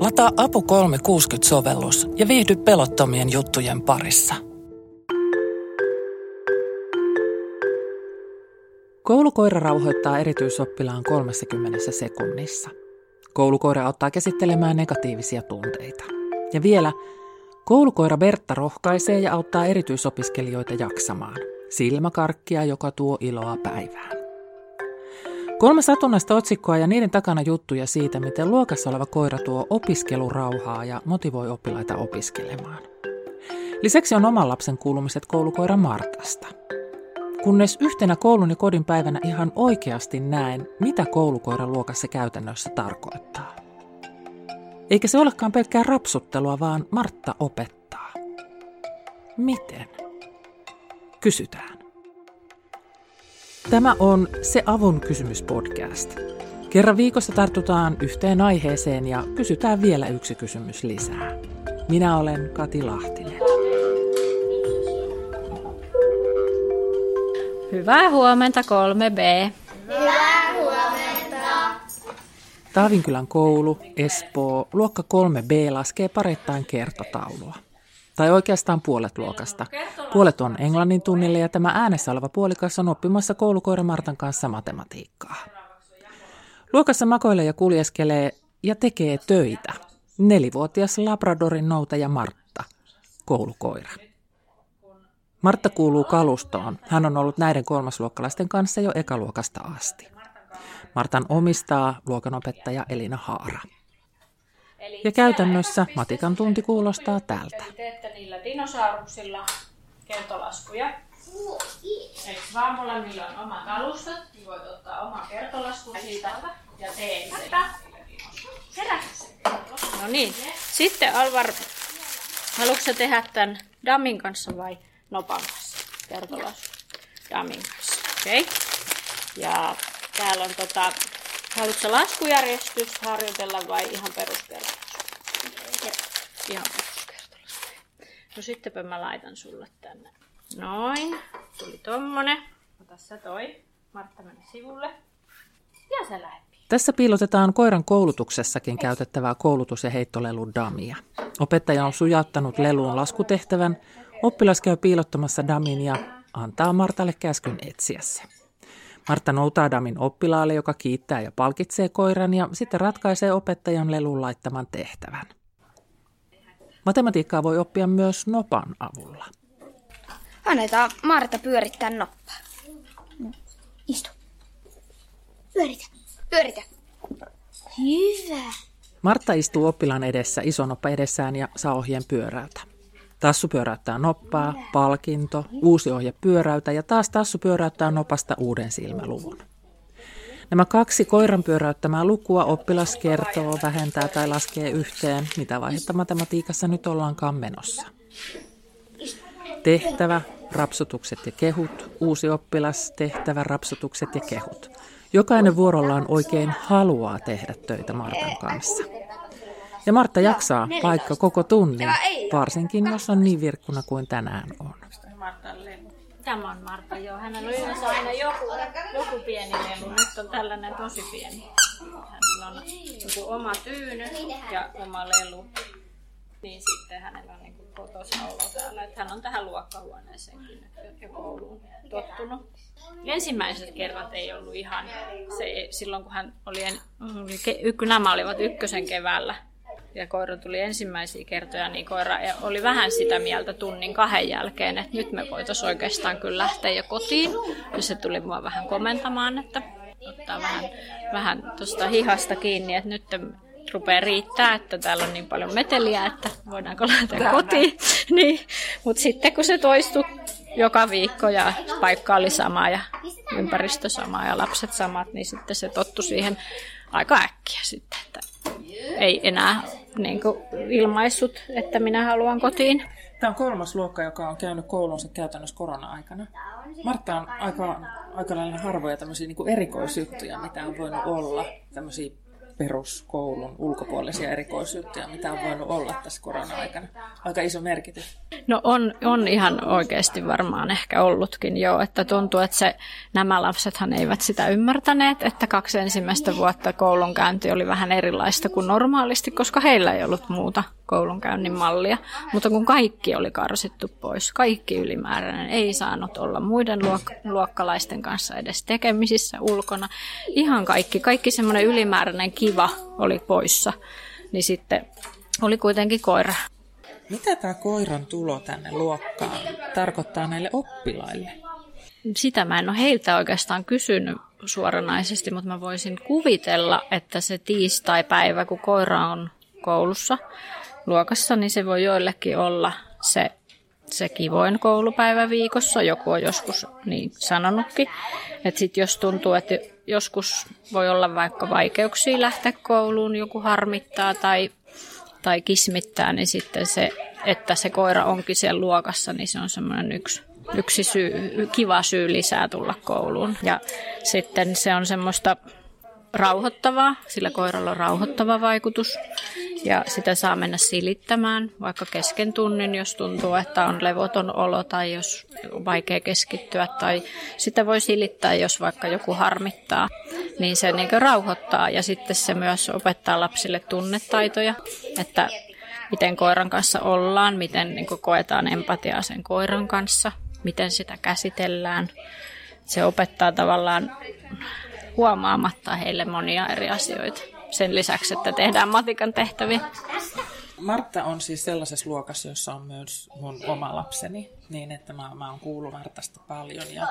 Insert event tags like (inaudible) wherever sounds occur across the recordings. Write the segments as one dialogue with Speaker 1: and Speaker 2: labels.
Speaker 1: Lataa Apu 360-sovellus ja viihdy pelottomien juttujen parissa. Koulukoira rauhoittaa erityisoppilaan 30 sekunnissa. Koulukoira auttaa käsittelemään negatiivisia tunteita. Ja vielä, koulukoira Bertta rohkaisee ja auttaa erityisopiskelijoita jaksamaan. Silmäkarkkia, joka tuo iloa päivään. Kolme satunnaista otsikkoa ja niiden takana juttuja siitä, miten luokassa oleva koira tuo opiskelurauhaa ja motivoi oppilaita opiskelemaan. Lisäksi on oman lapsen kuulumiset koulukoira Martasta. Kunnes yhtenä koulun ja kodin päivänä ihan oikeasti näen, mitä koulukoira luokassa käytännössä tarkoittaa. Eikä se olekaan pelkkää rapsuttelua, vaan Martta opettaa. Miten? Kysytään. Tämä on Se avun kysymys podcast. Kerran viikossa tartutaan yhteen aiheeseen ja kysytään vielä yksi kysymys lisää. Minä olen Kati Lahtinen.
Speaker 2: Hyvää huomenta 3B.
Speaker 3: Hyvää huomenta.
Speaker 1: Taavinkylän koulu, Espoo, luokka 3B laskee pareittain kertotaulua tai oikeastaan puolet luokasta. Puolet on englannin tunnille ja tämä äänessä oleva puolikas on oppimassa koulukoira Martan kanssa matematiikkaa. Luokassa makoilee ja kuljeskelee ja tekee töitä. Nelivuotias Labradorin noutaja Martta, koulukoira. Martta kuuluu kalustoon. Hän on ollut näiden kolmasluokkalaisten kanssa jo ekaluokasta asti. Martan omistaa luokanopettaja Elina Haara. Ja käytännössä matikan tunti kuulostaa tältä.
Speaker 2: Teette niillä dinosauruksilla kertolaskuja. Eikö vaan molemmilla on omat alustat, niin voit ottaa oman kertolaskun siitä ja teet sen. No niin. Sitten Alvar, haluatko tehdä tämän Damin kanssa vai Nopan kanssa? Kertolasku Damin kanssa. Okei. Okay. Ja täällä on tota, haluatko laskujärjestys harjoitella vai ihan peruskertolasku? Ihan. No sittenpä mä laitan sulle tänne. Noin. Tuli tommonen. Ota sä toi. Martta meni sivulle. Ja sä lähet.
Speaker 1: Tässä piilotetaan koiran koulutuksessakin käytettävää koulutus- ja heittolelun damia. Opettaja on sujauttanut leluun laskutehtävän, oppilas käy piilottamassa damin ja antaa Martalle käskyn etsiä se. Martta noutaa damin oppilaalle, joka kiittää ja palkitsee koiran ja sitten ratkaisee opettajan lelun laittaman tehtävän. Matematiikkaa voi oppia myös nopan avulla.
Speaker 3: Annetaan Marta pyörittää noppaa. Istu. Pyöritä. Pyöritä. Hyvä.
Speaker 1: Martta istuu oppilaan edessä, iso noppa edessään ja saa ohjeen pyöräytä. Tassu pyöräyttää noppaa, palkinto, uusi ohje pyöräytä ja taas tassu pyöräyttää nopasta uuden silmäluvun. Nämä kaksi koiran pyöräyttämää lukua oppilas kertoo, vähentää tai laskee yhteen, mitä vaihetta matematiikassa nyt ollaankaan menossa. Tehtävä, rapsutukset ja kehut, uusi oppilas, tehtävä, rapsutukset ja kehut. Jokainen vuorollaan oikein haluaa tehdä töitä Martan kanssa. Ja Martta jaksaa vaikka koko tunnin, varsinkin jos on niin virkkuna kuin tänään on.
Speaker 2: Tämä on Marta, joo. Hänellä on yleensä aina joku, joku pieni lelu. Nyt on tällainen tosi pieni. Hänellä on joku oma tyyny ja oma lelu. Niin sitten hänellä on niin kotosa olo täällä. Että hän on tähän luokkahuoneeseenkin ja kouluun tottunut. Ensimmäiset kerrat ei ollut ihan se, silloin kun hän oli, oli nämä olivat ykkösen keväällä ja koira tuli ensimmäisiä kertoja, niin koira oli vähän sitä mieltä tunnin kahden jälkeen, että nyt me voitaisiin oikeastaan kyllä lähteä jo kotiin. Ja se tuli mua vähän komentamaan, että ottaa vähän, vähän tuosta hihasta kiinni, että nyt rupeaa riittää, että täällä on niin paljon meteliä, että voidaanko lähteä kotiin. (laughs) niin, Mutta sitten kun se toistui joka viikko ja paikka oli sama ja ympäristö sama ja lapset samat, niin sitten se tottu siihen aika äkkiä sitten, että ei enää niin kuin, ilmaissut, että minä haluan kotiin.
Speaker 1: Tämä on kolmas luokka, joka on käynyt koulunsa käytännössä korona-aikana. Martta on aika, aika lailla harvoja tämmöisiä niin erikoisjuttuja, mitä on voinut olla. Tämmöisiä peruskoulun ulkopuolisia erikoisjuttuja, mitä on voinut olla tässä korona-aikana? Aika iso merkitys.
Speaker 2: No on, on ihan oikeasti varmaan ehkä ollutkin jo, että tuntuu, että se, nämä lapsethan eivät sitä ymmärtäneet, että kaksi ensimmäistä vuotta koulunkäynti oli vähän erilaista kuin normaalisti, koska heillä ei ollut muuta koulunkäynnin mallia. Mutta kun kaikki oli karsittu pois, kaikki ylimääräinen ei saanut olla muiden luok- luokkalaisten kanssa edes tekemisissä ulkona. Ihan kaikki, kaikki semmoinen ylimääräinen kiva oli poissa, niin sitten oli kuitenkin koira.
Speaker 1: Mitä tämä koiran tulo tänne luokkaan tarkoittaa näille oppilaille?
Speaker 2: Sitä mä en ole heiltä oikeastaan kysynyt suoranaisesti, mutta mä voisin kuvitella, että se tiistai-päivä, kun koira on koulussa luokassa, niin se voi joillekin olla se, se kivoin koulupäivä viikossa. Joku on joskus niin sanonutkin. Että sitten jos tuntuu, että joskus voi olla vaikka vaikeuksia lähteä kouluun, joku harmittaa tai tai kismittää, niin sitten se, että se koira onkin siellä luokassa, niin se on semmoinen yksi, yksi syy, kiva syy lisää tulla kouluun. Ja sitten se on semmoista rauhoittavaa, sillä koiralla on rauhoittava vaikutus. Ja sitä saa mennä silittämään vaikka kesken tunnin, jos tuntuu, että on levoton olo tai jos on vaikea keskittyä. Tai sitä voi silittää, jos vaikka joku harmittaa. Niin se niin rauhoittaa ja sitten se myös opettaa lapsille tunnetaitoja, että miten koiran kanssa ollaan, miten niin koetaan empatiaa sen koiran kanssa, miten sitä käsitellään. Se opettaa tavallaan huomaamatta heille monia eri asioita sen lisäksi, että tehdään matikan tehtäviä.
Speaker 1: Martta on siis sellaisessa luokassa, jossa on myös mun oma lapseni, niin että mä, mä oon kuullut Martasta paljon. Ja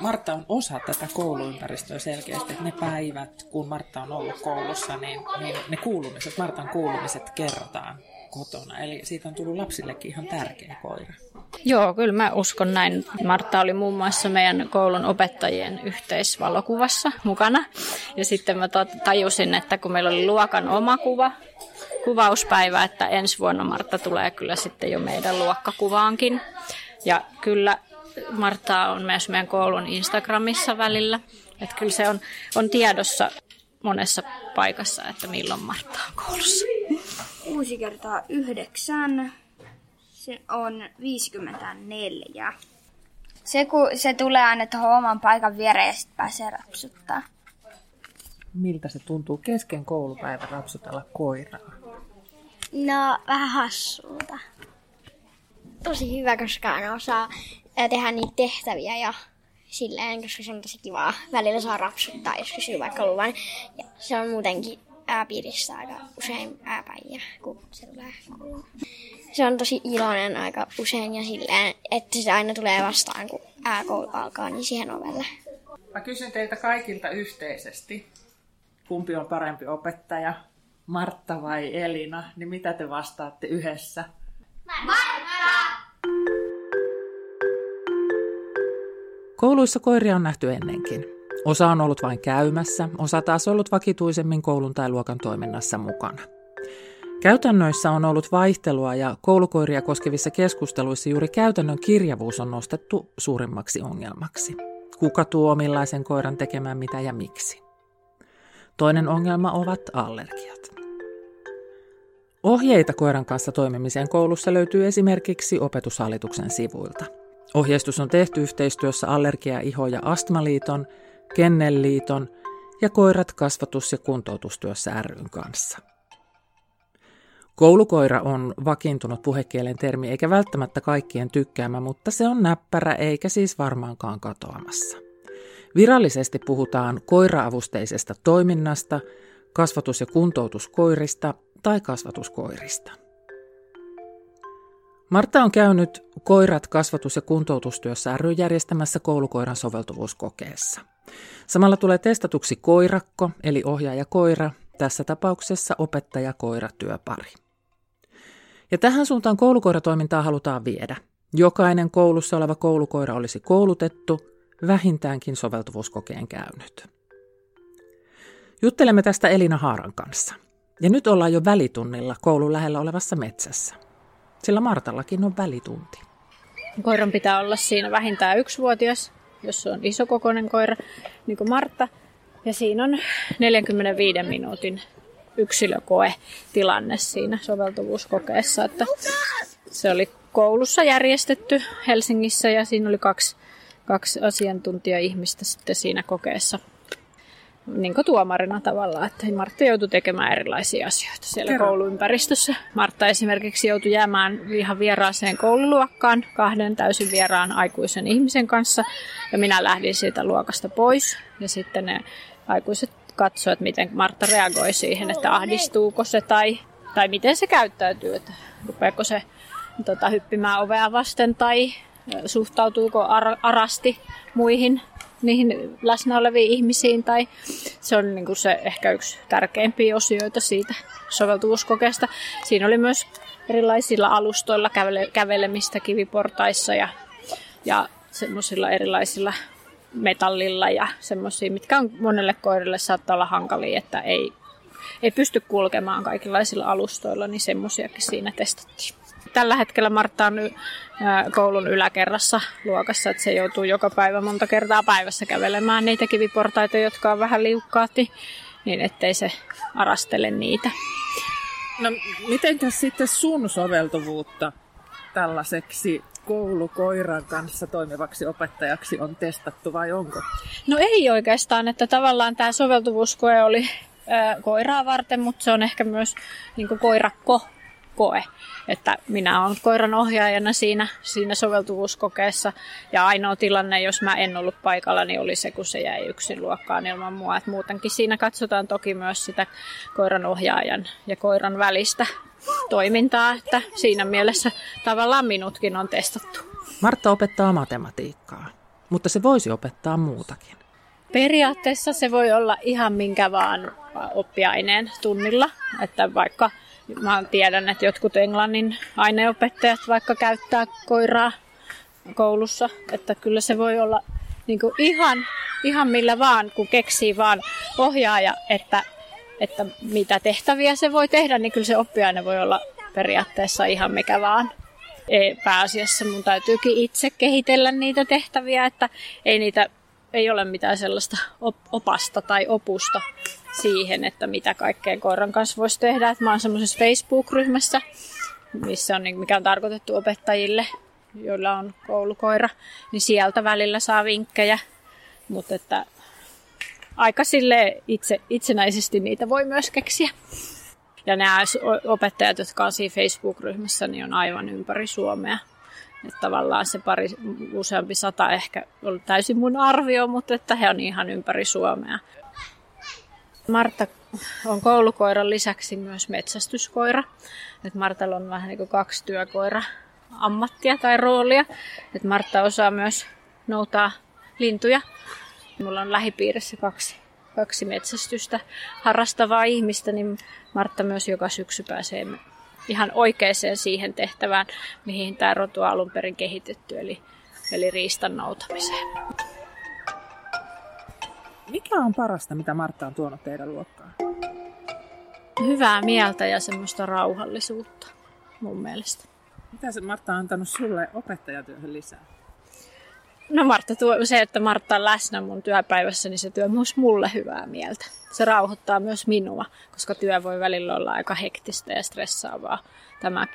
Speaker 1: Martta on osa tätä kouluympäristöä selkeästi, että ne päivät, kun Martta on ollut koulussa, niin, niin ne kuulumiset, Martan kuulumiset kerrotaan kotona. Eli siitä on tullut lapsillekin ihan tärkeä koira.
Speaker 2: Joo, kyllä mä uskon näin. Martta oli muun muassa meidän koulun opettajien yhteisvalokuvassa mukana. Ja sitten mä tajusin, että kun meillä oli luokan oma kuva, kuvauspäivä, että ensi vuonna Martta tulee kyllä sitten jo meidän luokkakuvaankin. Ja kyllä Martta on myös meidän koulun Instagramissa välillä. Että kyllä se on, on tiedossa monessa paikassa, että milloin Martta on koulussa.
Speaker 3: 6 kertaa 9, se on 54. Se, kun se tulee aina tuohon oman paikan viereen ja sitten pääsee rapsuttaa.
Speaker 1: Miltä se tuntuu kesken koulupäivän rapsutella koiraa?
Speaker 4: No, vähän hassulta. Tosi hyvä, koska aina osaa tehdä niitä tehtäviä ja silleen, koska se on tosi kivaa. Välillä saa rapsuttaa, jos kysyy vaikka luvan. Ja se on muutenkin ääpiirissä aika usein ääpäiviä, kun se tulee kouluun. Se on tosi iloinen aika usein ja silleen, että se aina tulee vastaan, kun ääkoulu alkaa, niin siihen ovelle.
Speaker 1: Mä kysyn teiltä kaikilta yhteisesti, kumpi on parempi opettaja, Martta vai Elina, niin mitä te vastaatte yhdessä? Martta! Kouluissa koiria on nähty ennenkin. Osa on ollut vain käymässä, osa taas ollut vakituisemmin koulun tai luokan toiminnassa mukana. Käytännöissä on ollut vaihtelua ja koulukoiria koskevissa keskusteluissa juuri käytännön kirjavuus on nostettu suurimmaksi ongelmaksi. Kuka tuo millaisen koiran tekemään mitä ja miksi? Toinen ongelma ovat allergiat. Ohjeita koiran kanssa toimimiseen koulussa löytyy esimerkiksi opetushallituksen sivuilta. Ohjeistus on tehty yhteistyössä Allergia-, Iho- ja Astmaliiton, Kennelliiton ja Koirat kasvatus- ja kuntoutustyössä ryn kanssa. Koulukoira on vakiintunut puhekielen termi eikä välttämättä kaikkien tykkäämä, mutta se on näppärä eikä siis varmaankaan katoamassa. Virallisesti puhutaan koiraavusteisesta toiminnasta, kasvatus- ja kuntoutuskoirista tai kasvatuskoirista. Martta on käynyt Koirat kasvatus- ja kuntoutustyössä ry järjestämässä koulukoiran soveltuvuuskokeessa. Samalla tulee testatuksi koirakko, eli ohjaaja koira, tässä tapauksessa opettaja-koira-työpari. Ja tähän suuntaan koulukoiratoimintaa halutaan viedä. Jokainen koulussa oleva koulukoira olisi koulutettu, vähintäänkin soveltuvuuskokeen käynyt. Juttelemme tästä Elina Haaran kanssa. Ja nyt ollaan jo välitunnilla koulun lähellä olevassa metsässä. Sillä Martallakin on välitunti.
Speaker 2: Koiran pitää olla siinä vähintään yksivuotias, jos se on isokokoinen koira, niin kuin Martta. Ja siinä on 45 minuutin yksilökoe tilanne siinä soveltuvuuskokeessa, että se oli koulussa järjestetty Helsingissä ja siinä oli kaksi, kaksi asiantuntija-ihmistä sitten siinä kokeessa niin tuomarina tavallaan, että Martta joutui tekemään erilaisia asioita siellä Kerro. kouluympäristössä. Martta esimerkiksi joutui jäämään ihan vieraaseen koululuokkaan kahden täysin vieraan aikuisen ihmisen kanssa. Ja minä lähdin siitä luokasta pois ja sitten ne aikuiset katsoivat, miten Martta reagoi siihen, että ahdistuuko se tai, tai miten se käyttäytyy, että rupeako se tota, hyppimään ovea vasten tai suhtautuuko ar- arasti muihin niihin läsnä oleviin ihmisiin. Tai se on niin kuin se ehkä yksi tärkeimpiä osioita siitä soveltuvuuskokeesta. Siinä oli myös erilaisilla alustoilla kävele- kävelemistä kiviportaissa ja, ja semmoisilla erilaisilla metallilla ja semmoisia, mitkä on monelle koirille saattaa olla hankalia, että ei, ei pysty kulkemaan kaikenlaisilla alustoilla, niin semmoisiakin siinä testattiin. Tällä hetkellä Martta on koulun yläkerrassa luokassa, että se joutuu joka päivä monta kertaa päivässä kävelemään niitä kiviportaita, jotka on vähän liukkaati, niin ettei se arastele niitä.
Speaker 1: No mitenkäs sitten sun soveltuvuutta tällaiseksi koulukoiran kanssa toimivaksi opettajaksi on testattu vai onko?
Speaker 2: No ei oikeastaan, että tavallaan tämä soveltuvuuskoe oli koiraa varten, mutta se on ehkä myös niin koirakko koe. Että minä olen koiran ohjaajana siinä, siinä soveltuvuuskokeessa. Ja ainoa tilanne, jos mä en ollut paikalla, niin oli se, kun se jäi yksin luokkaan ilman mua. Et muutenkin siinä katsotaan toki myös sitä koiran ohjaajan ja koiran välistä toimintaa, että siinä mielessä tavallaan minutkin on testattu.
Speaker 1: Martta opettaa matematiikkaa, mutta se voisi opettaa muutakin.
Speaker 2: Periaatteessa se voi olla ihan minkä vaan oppiaineen tunnilla, että vaikka Mä tiedän, että jotkut englannin aineopettajat vaikka käyttää koiraa koulussa, että kyllä se voi olla niin kuin ihan, ihan millä vaan, kun keksii vaan ohjaaja, että, että mitä tehtäviä se voi tehdä, niin kyllä se oppiaine voi olla periaatteessa ihan mikä vaan. Pääasiassa mun täytyykin itse kehitellä niitä tehtäviä, että ei niitä ei ole mitään sellaista opasta tai opusta siihen, että mitä kaikkea koiran kanssa voisi tehdä. Että mä oon semmoisessa Facebook-ryhmässä, missä on, mikä on tarkoitettu opettajille, joilla on koulukoira, niin sieltä välillä saa vinkkejä. Mutta että aika sille itse, itsenäisesti niitä voi myös keksiä. Ja nämä opettajat, jotka on siinä Facebook-ryhmässä, niin on aivan ympäri Suomea. Että tavallaan se pari, useampi sata ehkä on täysin mun arvio, mutta että he on ihan ympäri Suomea. Martta on koulukoiran lisäksi myös metsästyskoira. Et Martalla on vähän niin kuin kaksi työkoira ammattia tai roolia. Et Martta osaa myös noutaa lintuja. Mulla on lähipiirissä kaksi, kaksi metsästystä harrastavaa ihmistä, niin Martta myös joka syksy pääsee ihan oikeaan siihen tehtävään, mihin tämä rotu on alun perin kehitetty, eli, eli riistan noutamiseen.
Speaker 1: Mikä on parasta, mitä Martta on tuonut teidän luokkaan?
Speaker 2: Hyvää mieltä ja semmoista rauhallisuutta mun mielestä.
Speaker 1: Mitä se Martta on antanut sulle opettajatyöhön lisää?
Speaker 2: No Martta tuo, se, että Martta on läsnä mun työpäivässä, niin se työ myös mulle hyvää mieltä. Se rauhoittaa myös minua, koska työ voi välillä olla aika hektistä ja stressaavaa. Tämä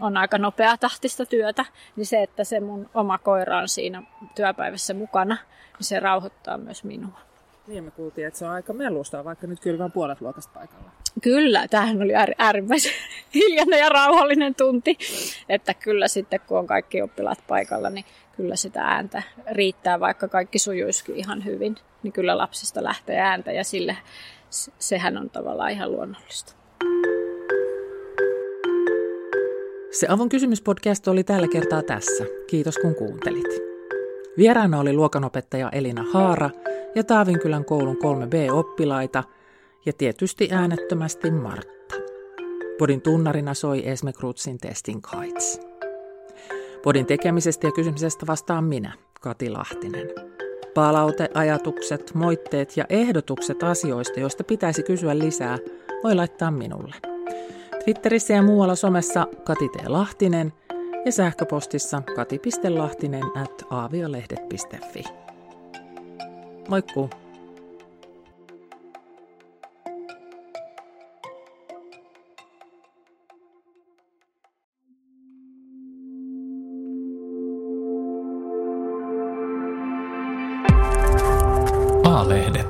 Speaker 2: on aika nopea tahtista työtä, niin se, että se mun oma koira on siinä työpäivässä mukana, niin se rauhoittaa myös minua.
Speaker 1: Niin me kuultiin, että se on aika melusta, vaikka nyt kyllä vain puolet luokasta paikalla.
Speaker 2: Kyllä, tämähän oli äärimmäisen (laughs) hiljainen ja rauhallinen tunti. Että kyllä sitten, kun on kaikki oppilaat paikalla, niin kyllä sitä ääntä riittää, vaikka kaikki sujuisikin ihan hyvin. Niin kyllä lapsista lähtee ääntä ja sille sehän on tavallaan ihan luonnollista.
Speaker 1: Se Avun kysymyspodcast oli tällä kertaa tässä. Kiitos kun kuuntelit. Vieraana oli luokanopettaja Elina Haara – ja Taavinkylän koulun 3B-oppilaita ja tietysti äänettömästi Martta. Podin tunnarina soi Esme Krutsin Testing Heights. Podin tekemisestä ja kysymisestä vastaan minä, Kati Lahtinen. Palaute, ajatukset, moitteet ja ehdotukset asioista, joista pitäisi kysyä lisää, voi laittaa minulle. Twitterissä ja muualla somessa Kati T. Lahtinen ja sähköpostissa kati.lahtinen at aaviolehdet.fi. Moikkuu!
Speaker 5: vädret.